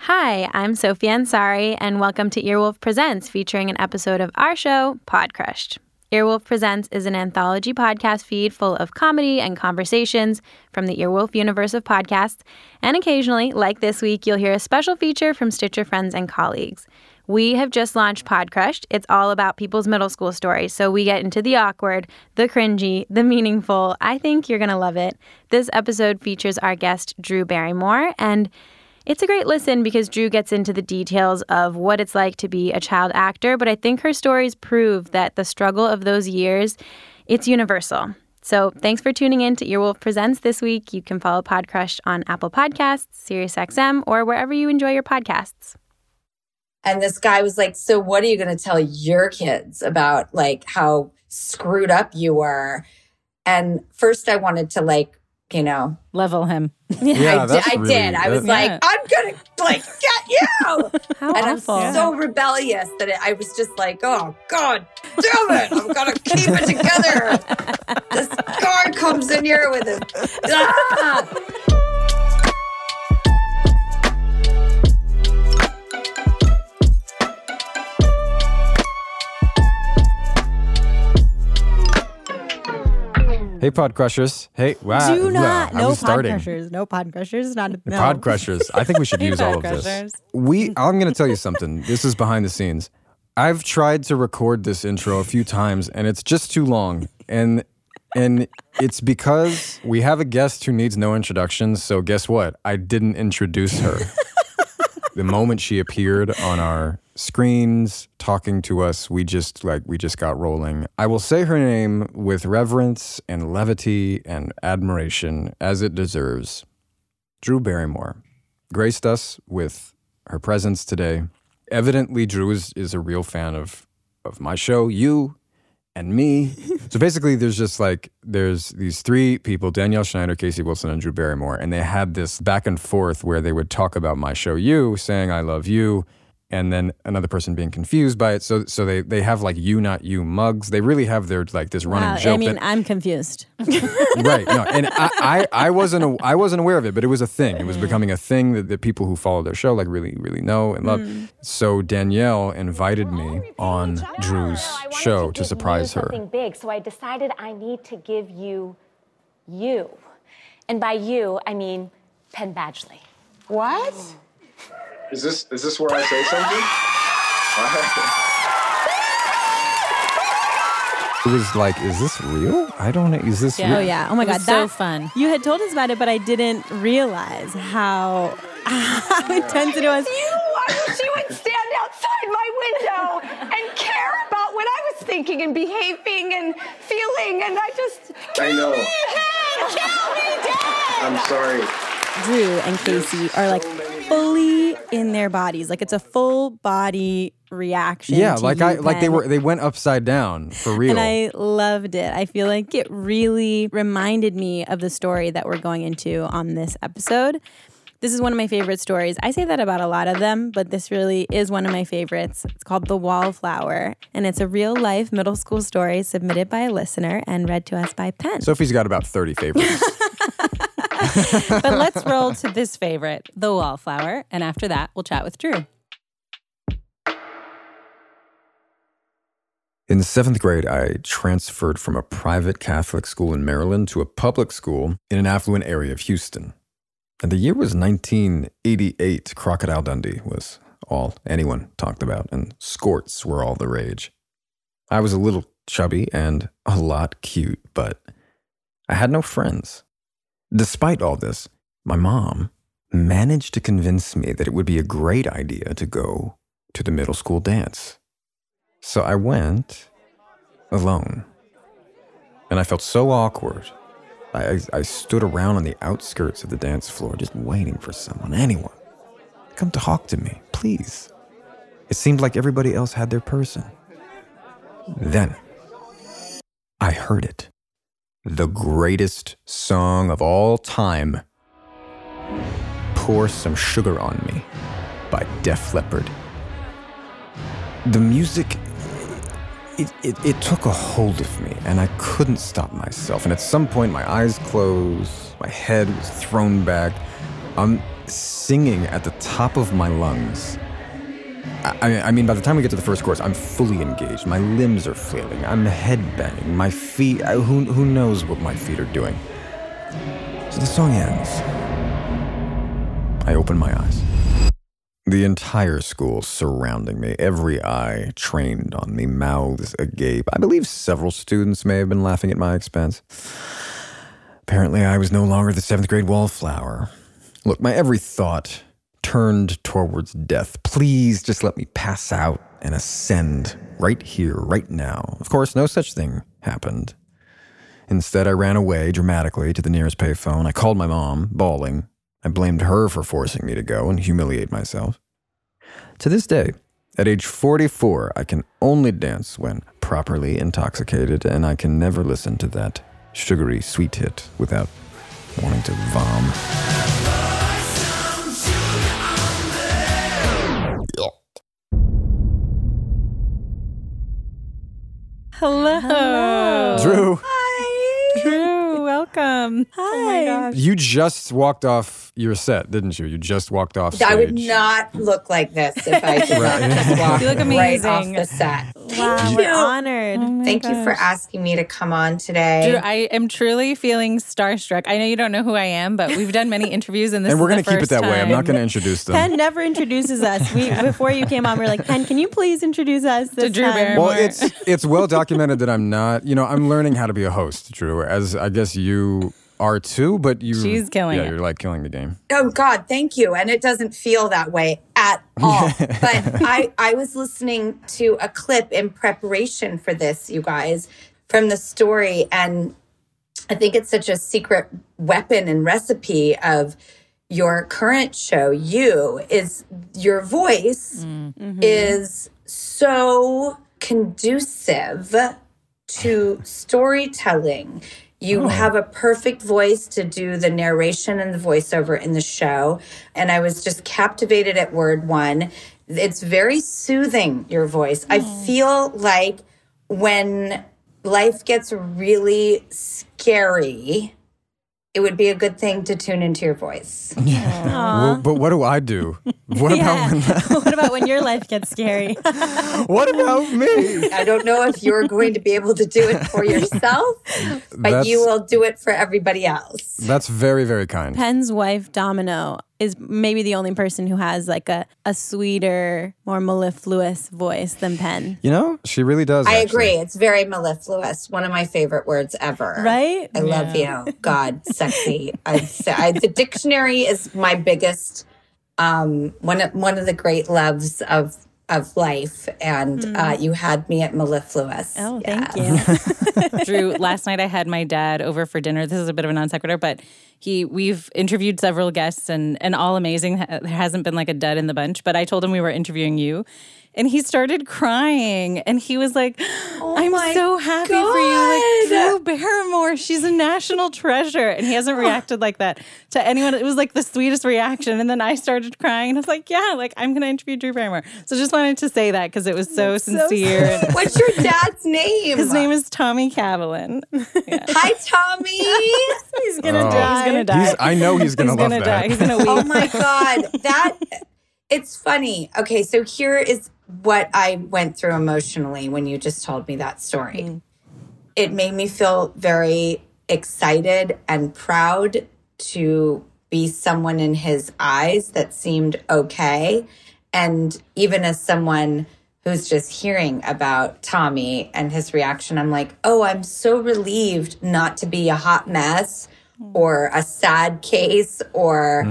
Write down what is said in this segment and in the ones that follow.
Hi, I'm Sophie Ansari, and welcome to Earwolf Presents, featuring an episode of our show, Pod Crushed. Earwolf Presents is an anthology podcast feed full of comedy and conversations from the Earwolf universe of podcasts. And occasionally, like this week, you'll hear a special feature from Stitcher friends and colleagues. We have just launched Pod Crushed. It's all about people's middle school stories. So we get into the awkward, the cringy, the meaningful. I think you're going to love it. This episode features our guest, Drew Barrymore, and it's a great listen because Drew gets into the details of what it's like to be a child actor, but I think her stories prove that the struggle of those years, it's universal. So thanks for tuning in to Earwolf Presents this week. You can follow Podcrushed on Apple Podcasts, SiriusXM, or wherever you enjoy your podcasts. And this guy was like, So what are you going to tell your kids about like how screwed up you were? And first I wanted to like, you know, Level him. Yeah, I, that's did, I really- did. I was that- like, Yeah. I'm going to like get you. How and I'm awful. so rebellious that it, I was just like, oh God damn it. I'm going to keep it together. this guy comes in here with his. Ah! Hey, Pod Crushers. Hey, wow. Do not. I No pod starting. crushers. No pod crushers. Not no. Pod Crushers. I think we should use all of this. We. I'm going to tell you something. This is behind the scenes. I've tried to record this intro a few times, and it's just too long. And and it's because we have a guest who needs no introduction. So guess what? I didn't introduce her. the moment she appeared on our screens talking to us we just like we just got rolling. I will say her name with reverence and levity and admiration as it deserves. Drew barrymore graced us with her presence today. Evidently drew is, is a real fan of of my show. You and me. So basically there's just like there's these three people danielle schneider casey wilson and drew barrymore and they had this back and forth where they would talk about my show you saying i love you and then another person being confused by it so so they they have like you not you mugs they really have their like this running Wow, joke I mean, that, I'm confused. right no and I, I i wasn't a, i wasn't aware of it but it was a thing it was mm. becoming a thing that, that people who follow their show like really really know and love mm. so danielle invited me on drew's show to surprise her Something big, so I decided I need to give you you. And by you, I mean Penn Badgley. What? Is this is this where I say something? it was like is this real i don't know is this Oh real? Oh yeah. Oh my It god. was so fun. You had told us about it, but I didn't realize how, how intense it was. I wish you would stand outside my window and care about what I was thinking and behaving and feeling, and I just. I know. Hey, kill me dead! I'm sorry. Drew and Casey are like fully in their bodies. Like it's a full body reaction. yeah like i like they were they went upside down for real And I loved it. I feel like it really reminded me of the story that we're going into on this episode. This is one of my favorite stories. I say that about a lot of them, but this really is one of my favorites. It's called The Wallflower, and it's a real life middle school story submitted by a listener and read to us by Penn. sophie's got about 30 favorites But let's roll to this favorite, the wallflower, and after that, we'll chat with Drew. In seventh grade, I transferred from a private Catholic school in Maryland to a public school in an affluent area of Houston. And the year was 1988. Crocodile Dundee was all anyone talked about, and skorts were all the rage. I was a little chubby and a lot cute, but I had no friends. Despite all this, my mom managed to convince me that it would be a great idea to go to the middle school dance. So I went alone. And I felt so awkward. I, I, stood around on the outskirts of the dance floor just waiting for someone, anyone. Come talk to me, please. It seemed like everybody else had their person. Then I heard it. The greatest song of all time. Pour Some Sugar on Me by Def Leppard. The music, it, it, it took a hold of me, and I couldn't stop myself. And at some point, my eyes closed, my head was thrown back. I'm singing at the top of my lungs. I, I mean, by the time we get to the first course, I'm fully engaged. My limbs are flailing. I'm head banging. My feet, I, who, who knows what my feet are doing. So the song ends. I open my eyes. The entire school surrounding me, every eye trained on me, mouths agape. I believe several students may have been laughing at my expense. Apparently, I was no longer the seventh grade wallflower. Look, my every thought turned towards death. Please just let me pass out and ascend right here, right now. Of course, no such thing happened. Instead, I ran away dramatically to the nearest payphone. I called my mom, bawling. I blamed her for forcing me to go and humiliate myself. To this day, at age 44, I can only dance when properly intoxicated, and I can never listen to that sugary sweet hit without wanting to vom. Hello. Drew, Drew, welcome. Hi. Oh my gosh. you just walked off your set, didn't you? You just walked off stage. I would not look like this if I did Right. not just walk You look right off amazing. the set. Wow, Thank we're you. honored. Oh my Thank you for asking me to come on today. Drew, I am truly feeling starstruck. I know you don't know who I am, but we've done many interviews, and this and we're going going to to keep it that way. I'm not going to introduce them. Penn never introduces us. We before you came on, we are like, Penn, can you please introduce us this Drew time? Barrymore. Well, it's it's well documented that I'm not. You know, I'm learning how to be a host, Drew. As I guess you are too, but you. She's killing Yeah, it. you're like killing the game. Oh God, thank you. And it doesn't feel that way at all. but I, I was listening to a clip in preparation for this, you guys, from the story, and I think it's such a secret weapon and recipe of your current show. You is your voice mm, mm-hmm. is so conducive to storytelling. You oh. have a perfect voice to do the narration and the voiceover in the show. And I was just captivated at word one. It's very soothing, your voice. I mm. feel like when life gets really scary, it would be a good thing to tune into your voice. Well, but what do I do? What yeah. about when, what about when your life gets scary? what about me? I don't know if you're going to be able to do it for yourself, but That's- you will do it for everybody else. That's very very kind. Penn's wife, Domino, is maybe the only person who has like a, a sweeter, more mellifluous voice than Penn. You know, she really does. I actually. agree. It's very mellifluous. One of my favorite words ever. Right? I love you. God, sexy. I, say- I, the dictionary is my biggest, um, one of, one of the great loves of, of life. And uh, you had me at mellifluous. Oh, Yeah. thank you. Drew, last night I had my dad over for dinner. This is a bit of a non sequitur, but he we've interviewed several guests and and all amazing. There hasn't been like a dud in the bunch, but I told him we were interviewing you. And he started crying and he was like, I'm so happy for you. Like Drew Barrymore, she's a national treasure. And he hasn't reacted like that to anyone. It was like the sweetest reaction. And then I started crying and I was like, Yeah, like I'm gonna interview Drew Barrymore. So just wanted to say that because it was so sincere. And What's your dad's name? his name is Tommy Kavelin. Hi, Tommy. He's gonna Oh. die. He's gonna die. He's, I know he's gonna He's love gonna that. die. He's gonna weep. oh my god that it's funny okay so here is what i went through emotionally when you just told me that story mm. it made me feel very excited and proud to be someone in his eyes that seemed okay. And even as someone who's just hearing about Tommy and his reaction, I'm like, oh, I'm so relieved not to be a hot mess or a sad case or.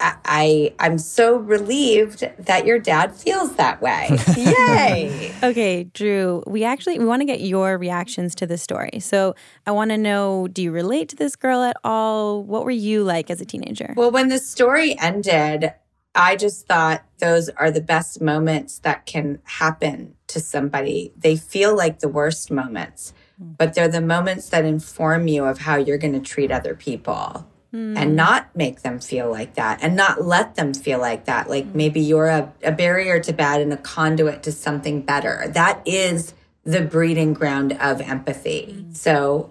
I, I I'm so relieved that your dad feels that way. Yay! Okay, Drew, we actually we want to get your reactions to this story. So I want to know, do you relate to this girl at all? What were you like as a teenager? Well, when the story ended, I just thought those are the best moments that can happen to somebody. They feel like the worst moments, mm. but they're the moments that inform you of how you're going to treat other people and mm. not make them feel like that and not let them feel like that. Like mm. maybe you're a, a barrier to bad and a conduit to something better. That is the breeding ground of empathy. So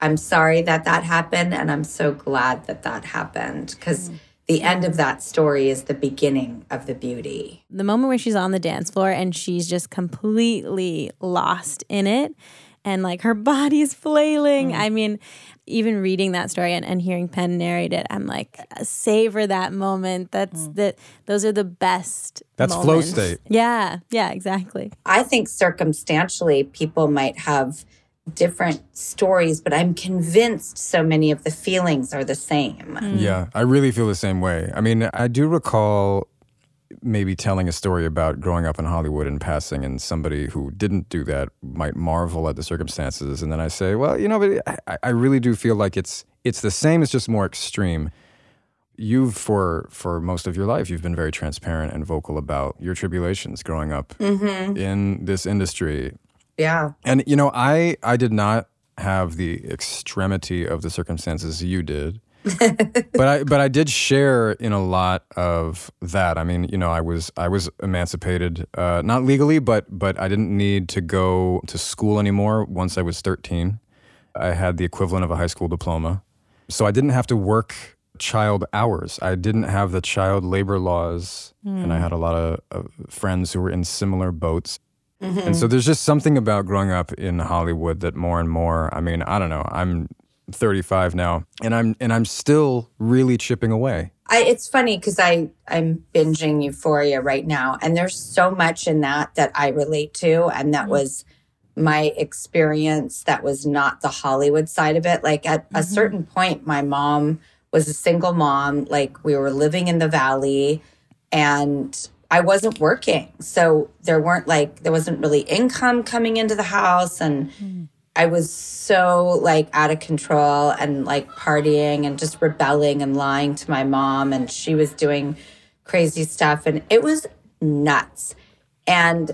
I'm sorry that that happened, and I'm so glad that that happened because the end of that story is the beginning of the beauty. the moment where she's on the dance floor and she's just completely lost in it and like her body's flailing. Mm. I mean, even reading that story and, and hearing Penn narrate it, I'm like, savor that moment. That's that. those are the best. Mm. That's flow state. Yeah, yeah, exactly. I think circumstantially, people might have different stories, but I'm convinced so many of the feelings are the same. Mm. Yeah, I really feel the same way. I mean, I do recall maybe telling a story about growing up in Hollywood and passing, and somebody who didn't do that might marvel at the circumstances, and then I say, well, you know, but I, I really do feel like it's it's the same. It's just more extreme. You've for for most of your life, you've been very transparent and vocal about your tribulations growing up mm-hmm. in this industry. Yeah. And you know, I I did not have the extremity of the circumstances you did. but I but I did share in a lot of that. I mean, you know, I was I was emancipated, uh, not legally, but but I didn't need to go to school anymore once I was 13. I had the equivalent of a high school diploma. So I didn't have to work child hours. I didn't have the child labor laws, and I had a lot of, of friends who were in similar boats. Mm-hmm. And so there's just something about growing up in Hollywood that more and more, I mean, I don't know, I'm 35 now and I'm and I'm still really chipping away. I, it's funny because I I'm binging Euphoria right now, and there's so much in that that I relate to, and that mm-hmm. was my experience. That was not the Hollywood side of it. Like at a mm-hmm. certain point, my mom was a single mom. Like we were living in the valley, and I wasn't working, so there weren't like there wasn't really income coming into the house, and hmm. I was so like out of control and like partying and just rebelling and lying to my mom. And she was doing crazy stuff. And it was nuts. And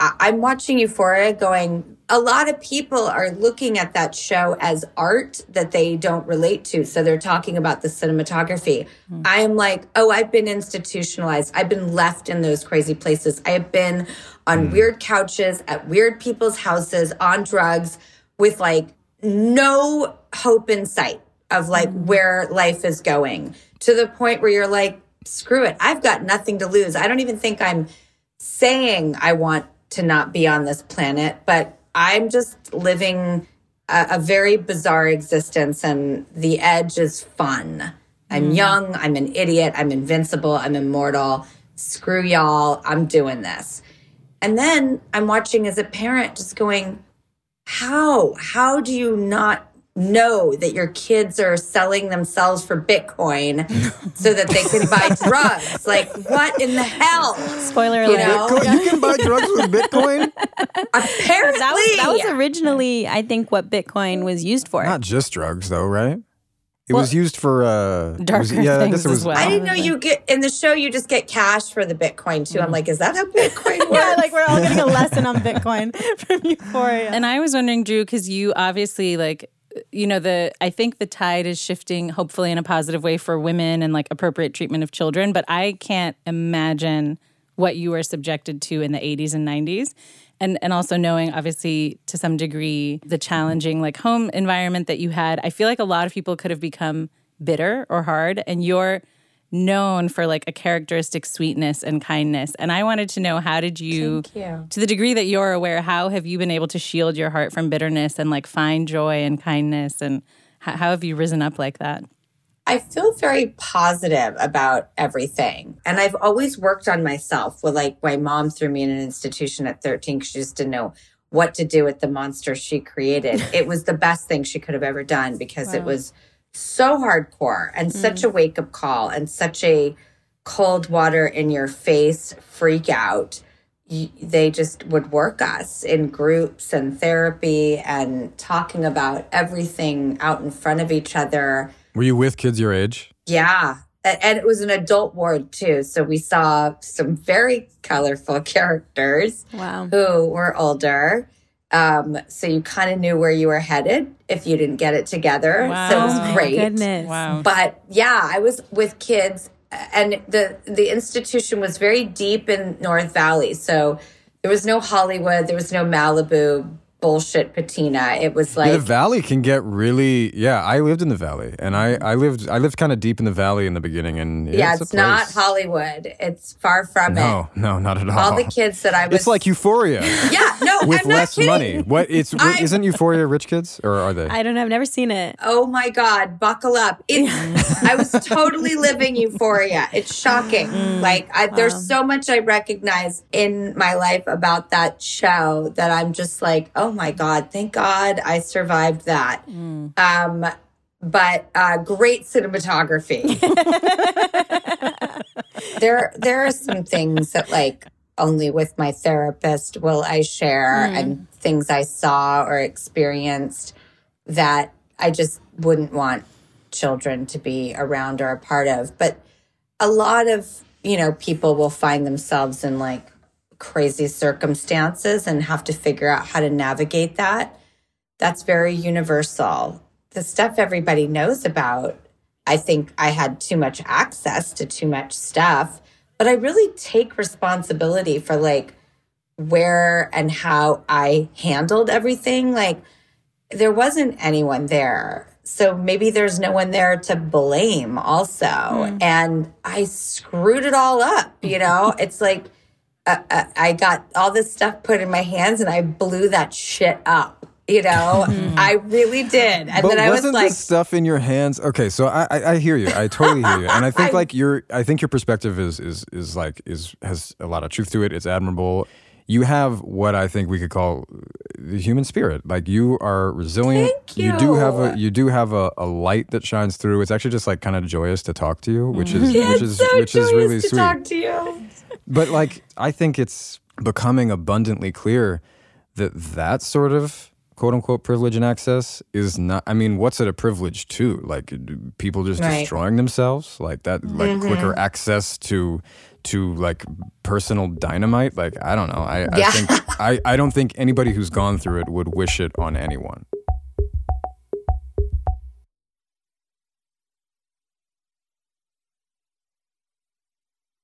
I- I'm watching Euphoria going, a lot of people are looking at that show as art that they don't relate to. So they're talking about the cinematography. Hmm. I am like, oh, I've been institutionalized. I've been left in those crazy places. I have been on hmm. weird couches at weird people's houses on drugs with like no hope in sight of like hmm. where life is going to the point where you're like, screw it. I've got nothing to lose. I don't even think I'm saying I want to not be on this planet, but I'm just living a, a very bizarre existence and the edge is fun. I'm mm. young, I'm an idiot, I'm invincible, I'm immortal. Screw y'all, I'm doing this. And then I'm watching as a parent just going, how? How do you not know that your kids are selling themselves for Bitcoin so that they can buy drugs? Like, what in the hell? Spoiler You alert. know? you can buy drugs with Bitcoin? Apparently. That was, that was originally, I think, what Bitcoin was used for. Not just drugs though, right? It was used for uh it was- Darker yeah, I things guess it was as well. I didn't know you get in the show. You just get cash for the Bitcoin too. I'm like, is that how Bitcoin works? yeah, like we're all getting a lesson on Bitcoin from Euphoria. And I was wondering, Drew, because you obviously like, you know, the I think the tide is shifting, hopefully in a positive way for women and like appropriate treatment of children. But I can't imagine what you were subjected to in the 80s and 90s. And, and also knowing obviously to some degree the challenging like home environment that you had i feel like a lot of people could have become bitter or hard and you're known for like a characteristic sweetness and kindness and i wanted to know how did you, you. to the degree that you're aware how have you been able to shield your heart from bitterness and like find joy and kindness and how, how have you risen up like that I feel very positive about everything. And I've always worked on myself. Well, like my mom threw me in an institution at 13 because she just didn't know what to do with the monster she created. it was the best thing she could have ever done because it was so hardcore and mm. such a wake up call and such a cold water in your face freak out. They just would work us in groups and therapy and talking about everything out in front of each other. Were you with kids your age? Yeah. And it was an adult ward too. So we saw some very colorful characters Wow. who were older. Um, so you kind of knew where you were headed if you didn't get it together. So it Wow. was Oh my great. Goodness. Wow. But yeah, I was with kids and the the institution was very deep in North Valley. So there was no Hollywood, there was no Malibu bullshit patina. It was like yeah, the valley can get really. Yeah, I lived in the valley, and I I lived I lived kind of deep in the valley in the beginning, and yeah, it's, it's not. Hollywood. It's far from No, it. no, no, not at all. All the kids that I was It's like Euphoria Yeah, no, with I'm not less kidding. money. What it's I- isn't Euphoria rich kids or are they? I don't know. I've never seen it. Oh my God, buckle up. It's, I was totally living euphoria. It's shocking. Mm, mm, like, I, there's so much I recognize in my life about that show that I'm just like, oh my God, thank God I survived that. Um, but uh, great cinematography. there, there are some things that like only with my therapist will I share, and things I saw or experienced that I just wouldn't want children to be around or a part of. But a lot of, you know, people will find themselves in like crazy circumstances and have to figure out how to navigate that. That's very universal. The stuff everybody knows about, I think I had too much access to too much stuff, but I really take responsibility for like where and how I handled everything. Like, there wasn't anyone there. So maybe there's no one there to blame also. Hmm. And I screwed it all up, you know? it's like uh, uh, I got all this stuff put in my hands and I blew that shit up, you know? I really did. And but then I was like, the stuff in your hands? Okay, so I, I I hear you. I totally hear you, and I think I- like your I think your perspective is is is like is has a lot of truth to it. It's admirable. You have what I think we could call the human spirit. Like you are resilient. Thank do have a you. you do have a, a light that shines through. It's actually just like kind of joyous to talk to you, which is yeah, which is so which is really to sweet. talk to you. But like, I think it's becoming abundantly clear that that sort of quote unquote privilege and access is not. I mean, what's it a privilege to? Like people just Right. destroying themselves, like that, like mm-hmm. quicker access to to like personal dynamite. Like I don't know. I, I think I I don't think anybody who's gone through it would wish it on anyone.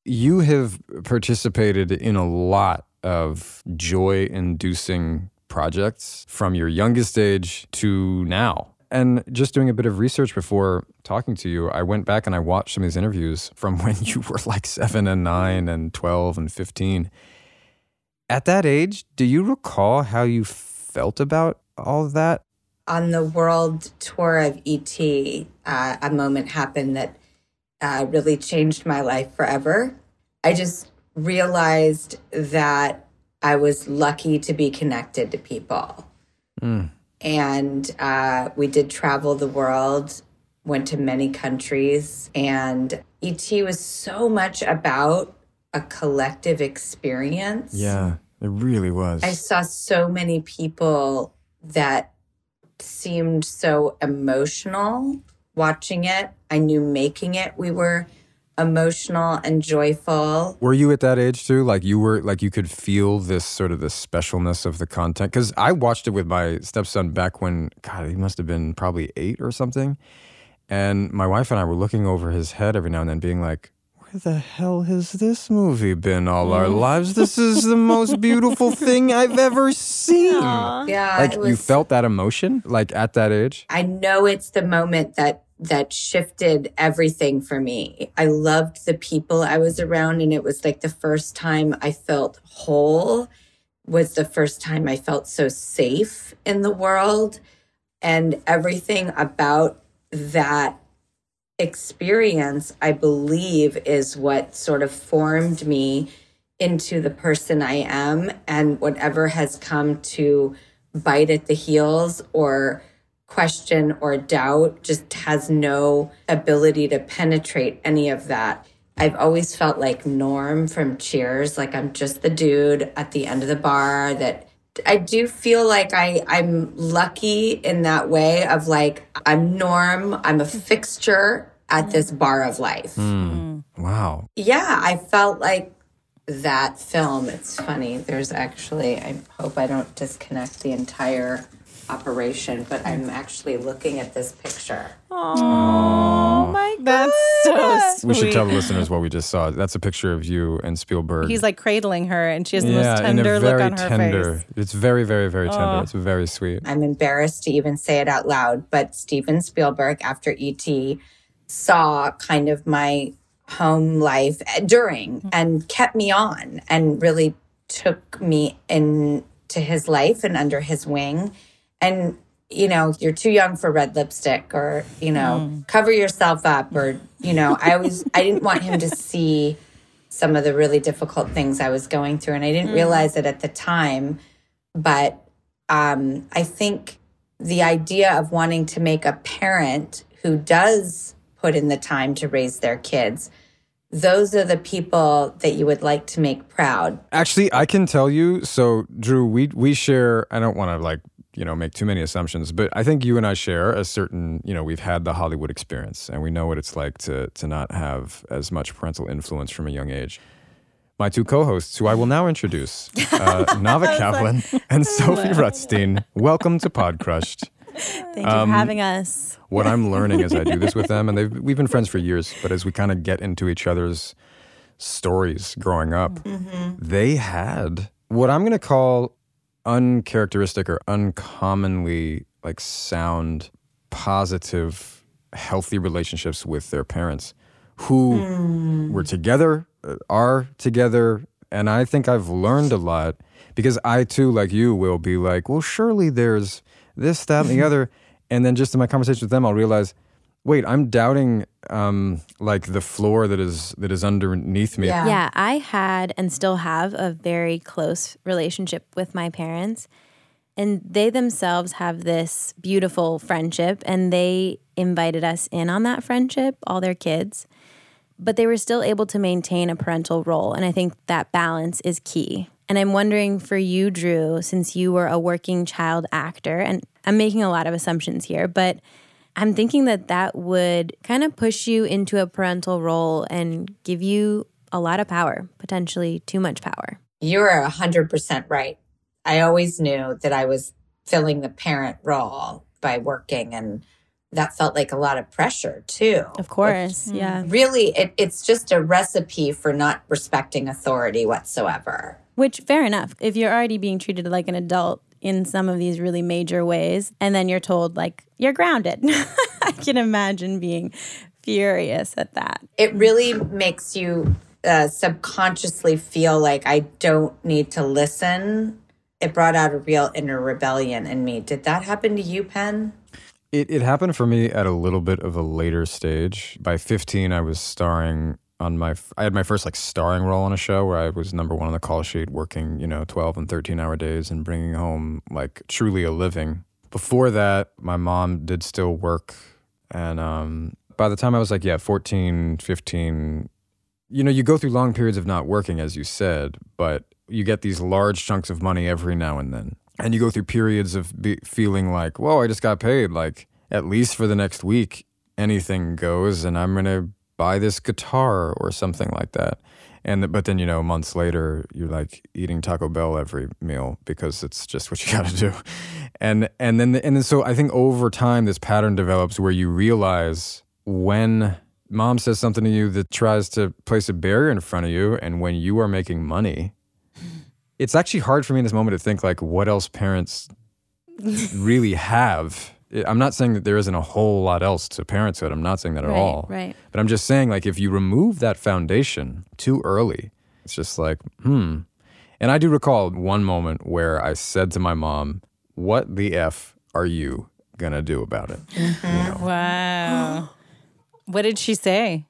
You have participated in a lot of joy inducing projects from your youngest age to now. And just doing a bit of research before talking to you, I went back and I watched some of these interviews from when you were like seven and nine and 12 and 15. At that age, do you recall how you felt about all of that? on the world tour of ET, uh, a moment happened that uh, really changed my life forever. I just realized that I was lucky to be connected to people. And uh, we did travel the world, went to many countries, and ET was so much about a collective experience. Yeah, it really was. I saw so many people that seemed so emotional watching it. I knew making it, we were emotional and joyful. Were you at that age too? Like you were, like you could feel this sort of the specialness of the content? Because I watched it with my stepson back when, God, he must have been probably eight or something. And my wife and I were looking over his head every now and then, being like, where the hell has this movie been all our mm. lives? This is the most beautiful thing I've ever seen. Yeah, Like it you felt that emotion, like at that age? I know it's the moment that that shifted everything for me. I loved the people I was around and it was like the first time I felt whole was the first time I felt so safe in the world and everything about that experience, I believe, is what sort of formed me into the person I am. And whatever has come to bite at the heels or question or doubt just has no ability to penetrate any of that. I've always felt like Norm from Cheers, like I'm just the dude at the end of the bar that I do feel like I I'm lucky in that way of like I'm Norm, I'm a fixture at mm. this bar of life. Hmm. Mm. Wow. Yeah, I felt like that film. It's funny. There's actually I hope I don't disconnect the entire operation, but I'm actually looking at this picture. Oh my god. That's so sweet. We should tell the listeners what we just saw. That's a picture of you and Spielberg. He's like cradling her and she has the yeah, most in tender a look on her tender. face. It's very, very, very tender. Oh. It's very sweet. I'm embarrassed to even say it out loud, but Steven Spielberg, after E.T., saw kind of my home life during mm-hmm. and kept me on and really took me into his life and under his wing. And, you know, you're too young for red lipstick or, you know, cover yourself up or, you know, I always, I didn't want him to see some of the really difficult things I was going through. And I didn't realize it at the time. But um, I think the idea of wanting to make a parent who does put in the time to raise their kids, those are the people that you would like to make proud. Actually, I can tell you. So, Drew, we we share. I don't want to like you know make too many assumptions, but I think you and I share a certain. You know, we've had the Hollywood experience, and we know what it's like to to not have as much parental influence from a young age. My two co-hosts, who I will now introduce, uh, Nava Kavelin and Sophie Rutstein. Welcome to Pod Crushed. Thank you Um, for having us. what I'm learning as I do this with them, and they've, we've been friends for years, but as we kind of get into each other's stories growing up, they had what I'm going to call uncharacteristic or uncommonly like sound, positive, healthy relationships with their parents who were together, uh, are together. And I think I've learned a lot because I too, like you, will be like, well, surely there's this, that, and the other. And then just in my conversation with them, I'll realize, wait, I'm doubting um, like the floor that is that is underneath me. Yeah. Yeah, I had and still have a very close relationship with my parents. And they themselves have this beautiful friendship, and they invited us in on that friendship, all their kids. But they were still able to maintain a parental role. And I think that balance is key. And I'm wondering for you, Drew, since you were a working child actor, and I'm making a lot of assumptions here, but I'm thinking that that would kind of push you into a parental role and give you a lot of power, potentially too much power. You're 100% right. I always knew that I was filling the parent role by working, and that felt like a lot of pressure too. Of course. Mm-hmm. Yeah. Really, it, it's just a recipe for not respecting authority whatsoever. Which, fair enough. If you're already being treated like an adult in some of these really major ways, and then you're told, like, you're grounded, I can imagine being furious at that. It really makes you uh, subconsciously feel like I don't need to listen. It brought out a real inner rebellion in me. Did that happen to you, Penn? It, it happened for me at a little bit of a later stage. By 15, I was starring on my, I had my first like starring role on a show where I was number one on the call sheet, working, you know, 12 and 13 hour days and bringing home like truly a living. Before that, my mom did still work. And um, by the time I was like, yeah, 14, 15, you know, you go through long periods of not working, as you said, but you get these large chunks of money every now and then. And you go through periods of be- feeling like, whoa, I just got paid. Like, at least for the next week, anything goes, and I'm to buy this guitar or something like that. And but then you know, months later, you're like eating Taco Bell every meal because it's just what you got to do. And and then and then so I think over time, this pattern develops where you realize when mom says something to you that tries to place a barrier in front of you, and when you are making money, it's actually hard for me in this moment to think like what else parents really have. I- I'm not saying that there isn't a whole lot else to parenthood. I'm not saying that at Right, all. right. But I'm just saying like if you remove that foundation too early, it's just like, hmm. And I do recall one moment where I said to my mom, "What the f are you gonna do about it?" Wow. What did she say?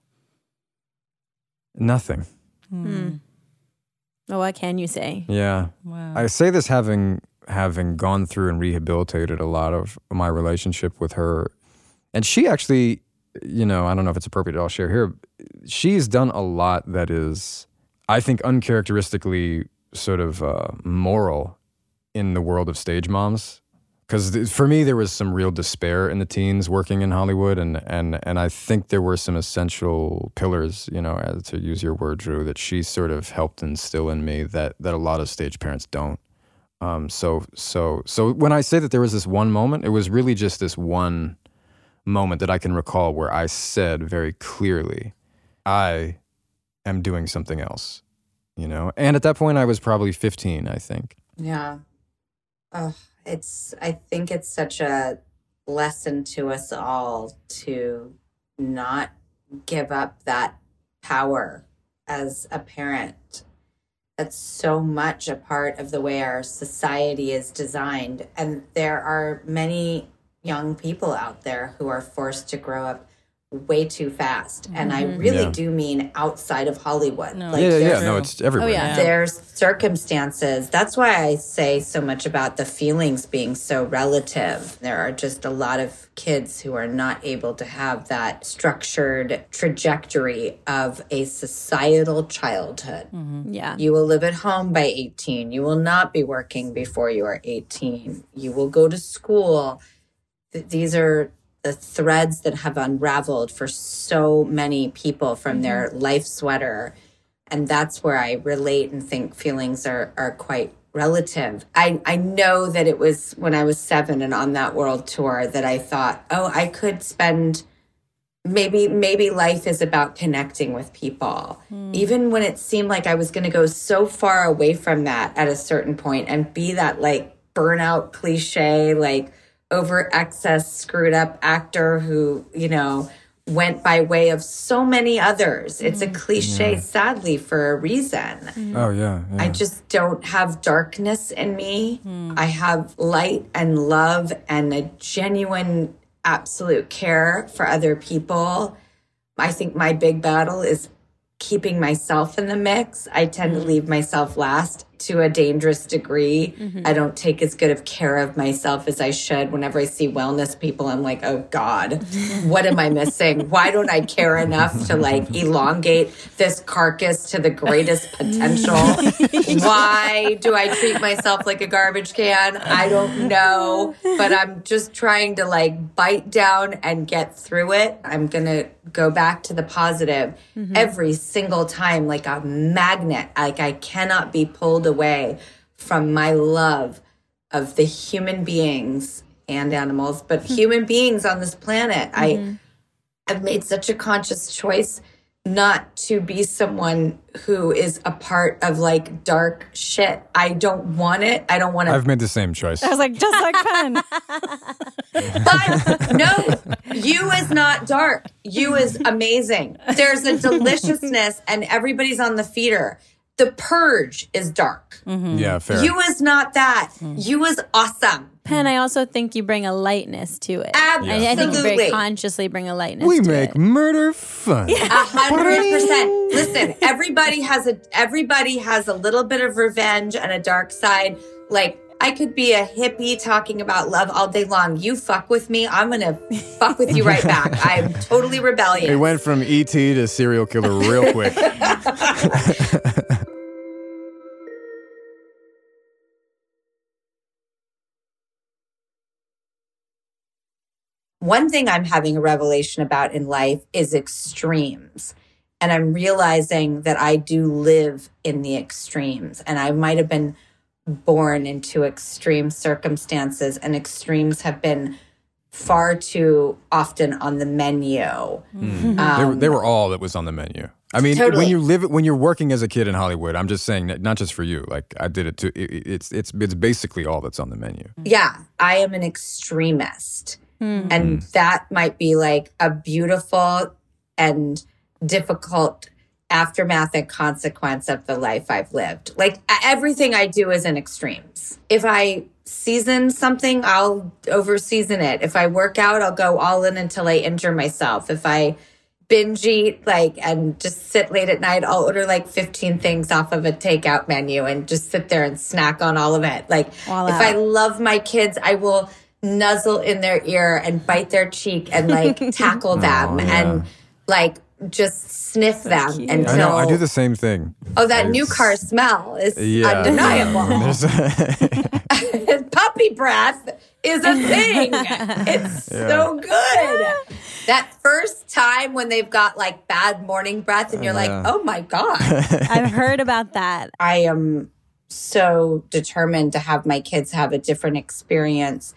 Nothing. Hmm. Well, what can you say? Yeah. Wow. I say this having having gone through and rehabilitated a lot of my relationship with her. And she actually, you know, I don't know if it's appropriate I'll share here. She's done a lot that is I think uncharacteristically sort of uh, moral in the world of stage moms. Because for me, there was some real despair in the teens working in Hollywood, and and and I think there were some essential pillars, you know, as to use your word, Drew, that she sort of helped instill in me that that a lot of stage parents don't. Um, so so so when I say that there was this one moment, it was really just this one moment that I can recall where I said very clearly, I am doing something else, you know. And at that point, I was probably 15, I think. Yeah. Oh, it's, I think it's such a lesson to us all to not give up that power as a parent. That's so much a part of the way our society is designed. And there are many young people out there who are forced to grow up way too fast. And I mm-hmm. really Yeah. do mean outside of Hollywood. No. Like yeah, yeah, there's- no, it's oh, everywhere. yeah. there's circumstances. That's why I say so much about the feelings being so relative. There are just a lot of kids who are not able to have that structured trajectory of a societal childhood. Mm-hmm. Yeah. You will live at home by 18. You will not be working before you are 18. You will go to school. Th- These are the threads that have unraveled for so many people from mm-hmm. their life sweater. And that's where I relate and think feelings are, are quite relative. I, I know that it was when I was seven and on that world tour that I thought, oh, I could spend maybe maybe life is about connecting with people hmm. even when it seemed like i was going to go so far away from that at a certain point and be that like burnout cliche like over excess screwed up actor who you know went by way of so many others it's a mm. cliche sadly for a reason mm. Oh yeah, yeah. I just don't have darkness in me. Mm. I have light and love and a genuine, absolute care for other people. I think my big battle is keeping myself in the mix. I tend to leave myself last to a dangerous degree. Mm-hmm. I don't take as good of care of myself as I should. Whenever I see wellness people, I'm like, oh God, what am I missing? Why don't I care enough to like elongate this carcass to the greatest potential? Why do I treat myself like a garbage can? I don't know, but I'm just trying to like bite down and get through it. I'm going to go back to the positive mm-hmm. every single time like a magnet. Like I cannot be pulled away from my love of the human beings and animals, but hmm. human beings on this planet. I mm-hmm. I've made such a conscious choice not to be someone who is a part of like dark shit. I don't want it. I don't want to I've made the same choice. I was like, just like Penn. But no, you is not dark. You is amazing. There's a deliciousness, and everybody's on the feeder. The purge is dark. Mm-hmm. Yeah, fair. You is not that. Mm-hmm. You is awesome. Penn, I also think you bring a lightness to it. Absolutely. I, I think you very consciously bring a lightness we to make it. murder fun. A hundred percent. Listen, everybody has a everybody has a little bit of revenge and a dark side. Like I could be a hippie talking about love all day long. You fuck with me, I'm gonna fuck with you right back. I'm totally rebellious. It went from ET to serial killer real quick. One thing I'm having a revelation about in life is extremes. And I'm realizing that I do live in the extremes. And I might have been born into extreme circumstances, and extremes have been far too often on the menu. Hmm. they, were, they um, were all that was on the menu. I mean, Totally. when you live, when you're working as a kid in Hollywood, I'm just saying that not just for you. Like I did it too. It, it- it's it's it's basically all that's on the menu. Yeah, I am an extremist. Mm. And mm. that might be like a beautiful and difficult aftermath and consequence of the life I've lived. Like everything I do is in extremes. If I season something, I'll over season it. If I work out, I'll go all in until I injure myself. If I binge eat like and just sit late at night. I'll order like 15 things off of a takeout menu and just sit there and snack on all of it. Like Voila. if I love my kids, I will nuzzle in their ear and bite their cheek and like tackle them yeah. and like just sniff them until I know. I do the same thing. oh that new car smell is Yeah. undeniable. There's puppy breath is a thing. It's so good. That first time when they've got like bad morning breath and you're like, Yeah. oh my God. I've heard about that. I am so determined to have my kids have a different experience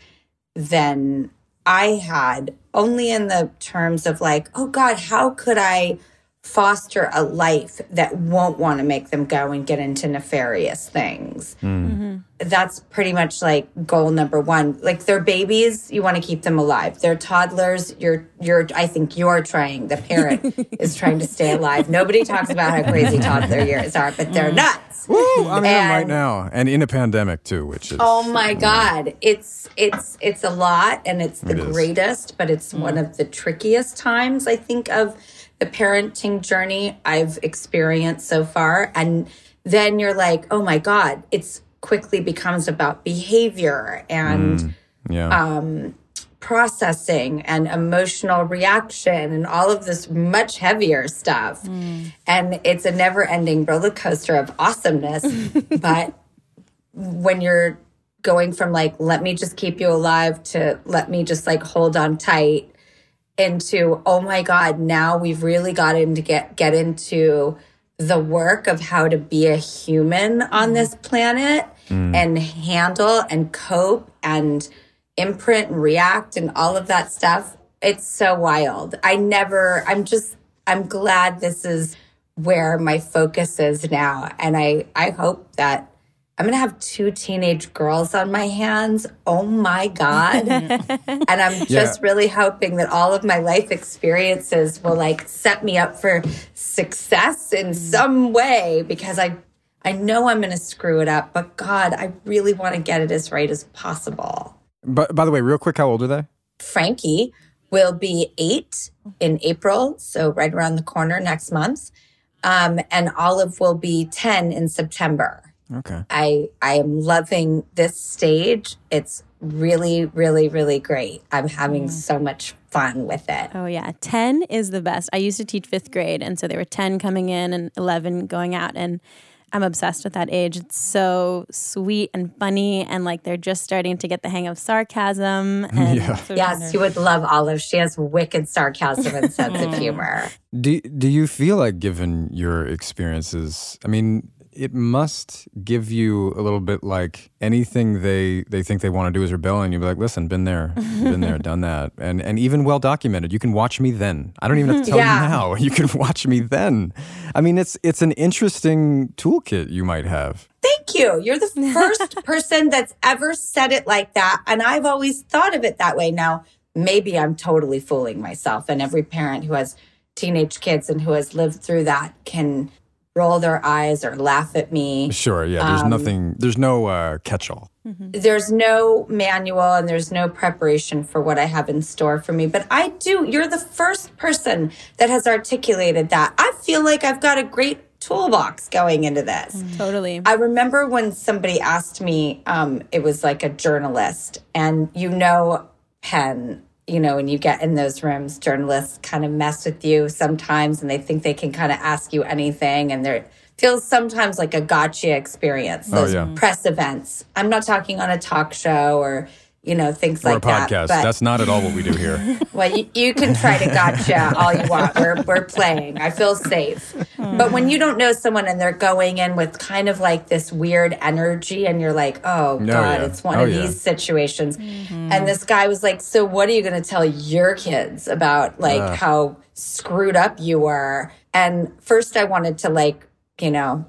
than I had, only in the terms of like, oh God, how could I foster a life that won't want to make them go and get into nefarious things? Hmm. Mm-hmm. That's pretty much like goal number one. Like they're babies, you want to keep them alive. They're toddlers, you're you're I think you're trying, the parent is trying to stay alive. Nobody talks about how crazy toddler years are, but they're mm. nuts. Woo, I'm in them right now, and in a pandemic too, which is Oh my God. It's it's it's a lot and it's the It is. greatest, but it's mm. one of the trickiest times I think of the parenting journey I've experienced so far. And then you're like, oh my God, it's quickly becomes about behavior and mm, yeah. Um, processing and emotional reaction and all of this much heavier stuff. Mm. And it's a never ending roller coaster of awesomeness. but when you're going from like, let me just keep you alive to let me just like hold on tight into, oh my God, now we've really got into get, get into the work of how to be a human on mm-hmm. this planet mm. and handle and cope and imprint and react and all of that stuff. It's so wild. I never, I'm just, I'm glad this is where my focus is now. And I, I hope that I'm going to have two teenage girls on my hands. Oh my God. and I'm just Yeah. really hoping that all of my life experiences will like set me up for success in some way because I I know I'm going to screw it up, but God, I really want to get it as right as possible. But by the way, real quick, how old are they? Frankie will be eight in April, so right around the corner next month. Um, and Olive will be 10 in September. Okay. I I am loving this stage. It's really, really, really great. I'm having so much fun with it. Oh, yeah. 10 is the best. I used to teach fifth grade. And so there were 10 coming in and 11 going out. And I'm obsessed with that age. It's so sweet and funny. And like they're just starting to get the hang of sarcasm. And Yeah. Yes, you would love Olive. She has wicked sarcasm and sense of humor. Do Do you feel like, given your experiences, I mean, it must give you a little bit like anything they they think they want to do is rebel, and you'd be like, "Listen, been there, been there, done that," and and even well documented. You can watch me then. I don't even have to tell Yeah. you now. You can watch me then. I mean, it's it's an interesting toolkit you might have. Thank you. You're the first person that's ever said it like that. And I've always thought of it that way. Now, maybe I'm totally fooling myself. And every parent who has teenage kids and who has lived through that can roll their eyes or laugh at me. Sure, yeah. There's nothing. There's no uh, catch-all. There's no manual and there's no preparation for what I have in store for me. But I do. You're the first person that has articulated that. I feel like I've got a great toolbox going into this. totally. I remember when somebody asked me, um, it was like a journalist, and you know, Penn, you know, when you get in those rooms, journalists kind of mess with you sometimes and they think they can kind of ask you anything. And there feels sometimes like a gotcha experience, Oh, those yeah. press events. I'm not talking on a talk show or, you know, things Or like a podcast. that. That's not at all what we do here. Well, you, you can try to gotcha all you want. We're, we're playing. I feel safe. But when you don't know someone and they're going in with kind of like this weird energy and you're like, oh, No, God, yeah. it's one Oh, of yeah. these situations. Mm-hmm. And this guy was like, so what are you going to tell your kids about like how screwed up you were? And first I wanted to like, you know,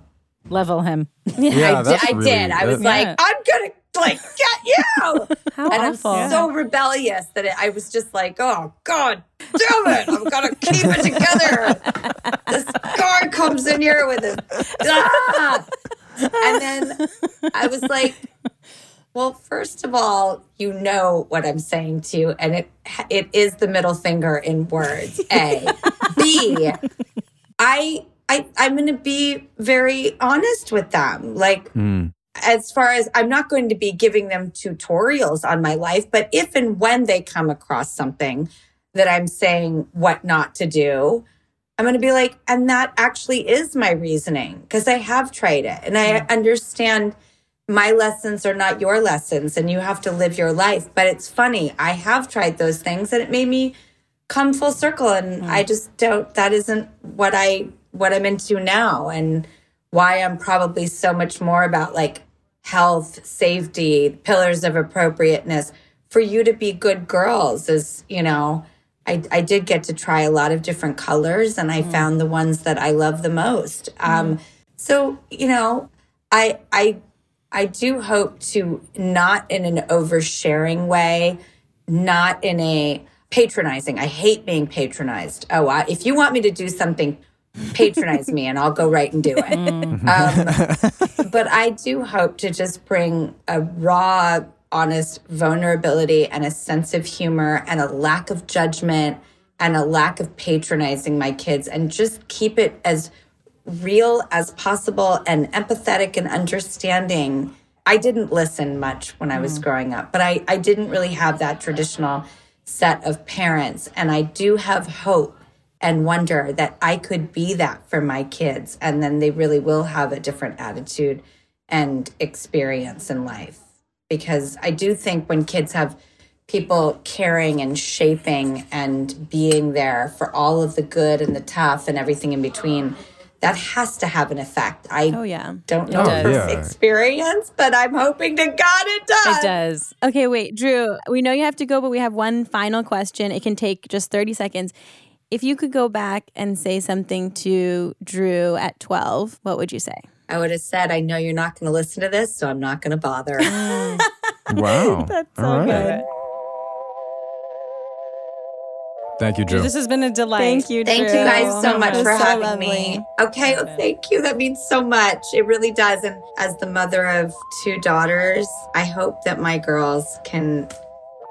Level him. Yeah, I, that's did, I really- did. I was that- like, Yeah. I'm gonna like get you. How and awful. I'm so rebellious that it, I was just like, oh god, damn it! I'm gonna keep it together. this guy comes in here with it. ah! and then I was like, Well, first of all, you know what I'm saying to you, and it it is the middle finger in words. A, B. I I I'm going to be very honest with them. Like as far as I'm not going to be giving them tutorials on my life, but if and when they come across something that I'm saying what not to do, I'm going to be like, and that actually is my reasoning because I have tried it and I understand my lessons are not your lessons and you have to live your life. But it's funny, I have tried those things and it made me come full circle and hmm. I just don't that isn't what I what I'm into now and why I'm probably so much more about like health, safety, pillars of appropriateness for you to be good girls is, you know, I, I did get to try a lot of different colors and I found the ones that I love the most. Um, so, you know, I I I do hope to not in an oversharing way, not in a patronizing. I hate being patronized. Oh, I, if you want me to do something, patronize me and I'll go right and do it. Um, but I do hope to just bring a raw, honest vulnerability and a sense of humor and a lack of judgment and a lack of patronizing my kids and just keep it as real as possible and empathetic and understanding. I didn't listen much when I was growing up, but I, I didn't really have that traditional set of parents. And I do have hope and wonder that I could be that for my kids. And then they really will have a different attitude and experience in life. Because I do think when kids have people caring and shaping and being there for all of the good and the tough and everything in between, that has to have an effect. I Oh yeah. don't know Oh, from yeah. experience, but I'm hoping to God it does. It does. Okay, wait, Drew. We know you have to go, but we have one final question. It can take just 30 seconds. If you could go back and say something to Drew at 12, what would you say? I would have said, I know you're not going to listen to this, so I'm not going to bother. Ah. Wow. That's so All right. good. Thank you, Drew. This has been a delight. Thank you, Thank you guys so much for so having lovely. me. Okay, well, thank you. That means so much. It really does. And as the mother of two daughters, I hope that my girls can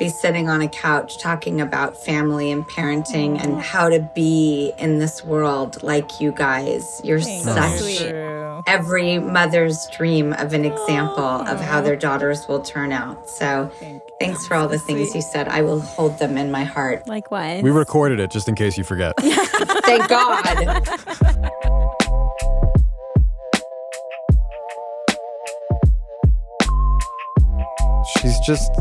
be sitting on a couch talking about family and parenting and how to be in this world like you guys. You're such Drew. every mother's dream of an example of how their daughters will turn out. So thanks for all the things you said. I will hold them in my heart. Likewise. we recorded it just in case you forget. Thank God. She's just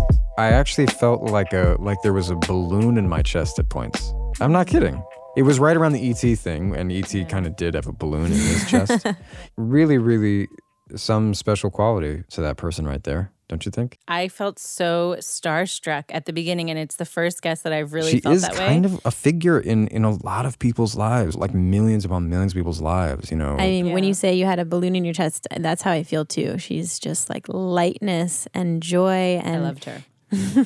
I actually felt like a like there was a balloon in my chest at points. I'm not kidding. It was right around the ET thing, and ET kind of did have a balloon in his chest. really, really some special quality to that person right there, don't you think? I felt so starstruck at the beginning, and it's the first guest that I've really she felt is that kind way. of a figure in in a lot of people's lives, like millions upon millions of people's lives, you know. I mean, when you say you had a balloon in your chest, that's how I feel too. She's just like lightness and joy. and I And loved her.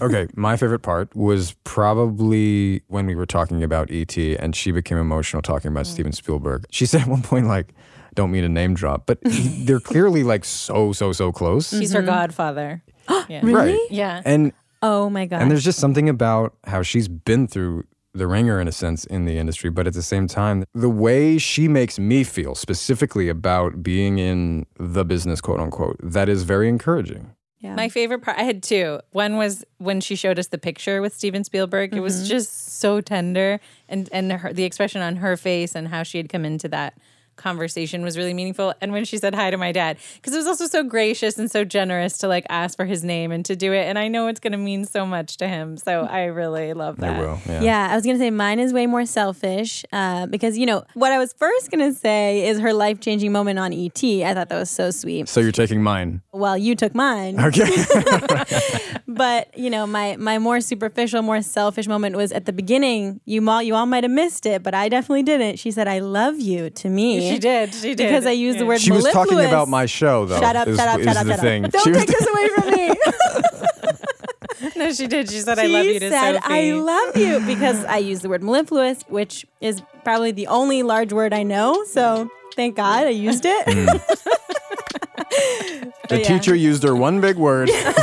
Okay, my favorite part was probably when we were talking about ET and she became emotional talking about mm. Steven Spielberg. She said at one point, like, don't mean to name drop, but they're clearly like so, so, so close. He's her mm-hmm. godfather. yeah. Right. Yeah. And oh my God. and there's just something about how she's been through the ringer in a sense in the industry, but at the same time, the way she makes me feel specifically about being in the business, quote unquote, that is very encouraging. Yeah. My favorite part, I had two. One was when she showed us the picture with Steven Spielberg. It Mm-hmm. was just so tender, and and her, the expression on her face and how she had come into that conversation was really meaningful. And when she said hi to my dad, because it was also so gracious and so generous to like ask for his name and to do it. And I know it's going to mean so much to him, so I really love that. I will. Yeah. Yeah, I was gonna say mine is way more selfish uh, because you know what I was first gonna say is her life changing moment on ET. I thought that was so sweet. So you're taking mine. Well, you took mine, Okay. but you know my my more superficial, more selfish moment was at the beginning. You all you all might have missed it, but I definitely didn't. She said, "I love you" to me. She did. She did. because I used the word. She was talking mellifluous. about my show, though. Shut up! is, shut up! is Shut up! the Shut thing. up! Don't She was- take this away from me. No, she did. She said, "I she love you" to said, Sophie. "I love you" because I used the word mellifluous, which is probably the only large word I know. So thank God I used it. Mm. The yeah. teacher used her one big word.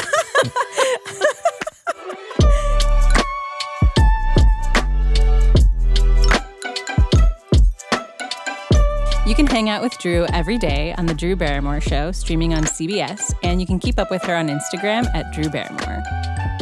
with Drew every day on The Drew Barrymore Show, streaming on CBS, and you can keep up with her on Instagram at Drew Barrymore.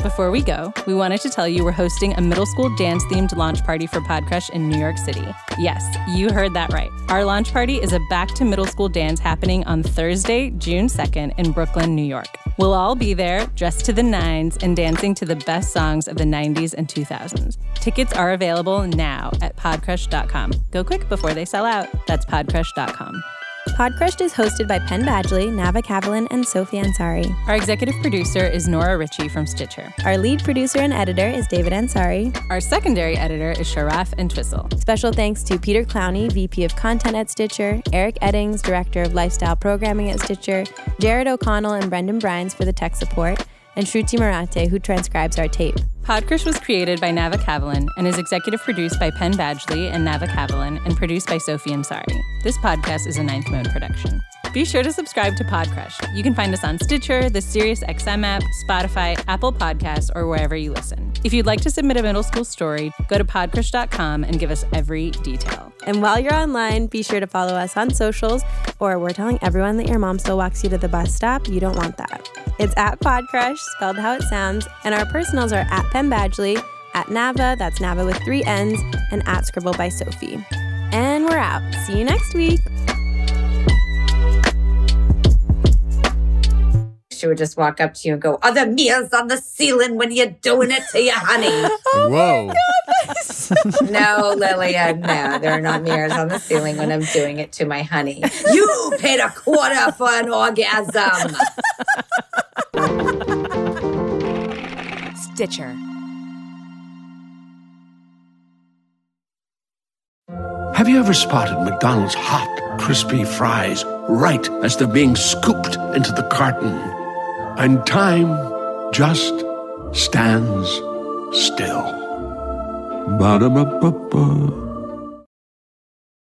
Before we go, we wanted to tell you we're hosting a middle school dance themed launch party for Podcrushed in New York City. Yes, you heard that right. Our launch party is a back to middle school dance happening on Thursday, June 2nd in Brooklyn, New York. We'll all be there, dressed to the nines, and dancing to the best songs of the 90s and 2000s. Tickets are available now at podcrushed.com. Go quick before they sell out. That's podcrushed.com. Podcrushed is hosted by Penn Badgley, Nava Kavelin, and Sophie Ansari. Our executive producer is Nora Ritchie from Stitcher. Our lead producer and editor is David Ansari. Our secondary editor is Sharaf and Twistle. Special thanks to Peter Clowney, VP of Content at Stitcher, Eric Eddings, Director of Lifestyle Programming at Stitcher, Jared O'Connell and Brendan Brines for the tech support, and Shruti Marate, who transcribes our tape. Podcrushed was created by Nava Kavelin and is executive produced by Penn Badgley and Nava Kavelin and produced by Sophie Ansari. This podcast is a Ninth Mode production. Be sure to subscribe to Podcrushed. You can find us on Stitcher, the SiriusXM app, Spotify, Apple Podcasts, or wherever you listen. If you'd like to submit a middle school story, go to podcrushed.com and give us every detail. And while you're online, be sure to follow us on socials, or we're telling everyone that your mom still walks you to the bus stop. You don't want that. It's at Podcrushed, spelled how it sounds, and our personals are at Penn Badgley, at Nava, that's Nava with three N's, and at Scribble by Sophie. And we're out. See you next week. She would just walk up to you and go, Are the mirrors on the ceiling when you're doing it to your honey? Oh Whoa. no, Lillian, no, there are not mirrors on the ceiling when I'm doing it to my honey. You paid a quarter for an orgasm. Stitcher. Have you ever spotted McDonald's hot, crispy fries right as they're being scooped into the carton? And time just stands still. Ba-da-ba-ba-ba.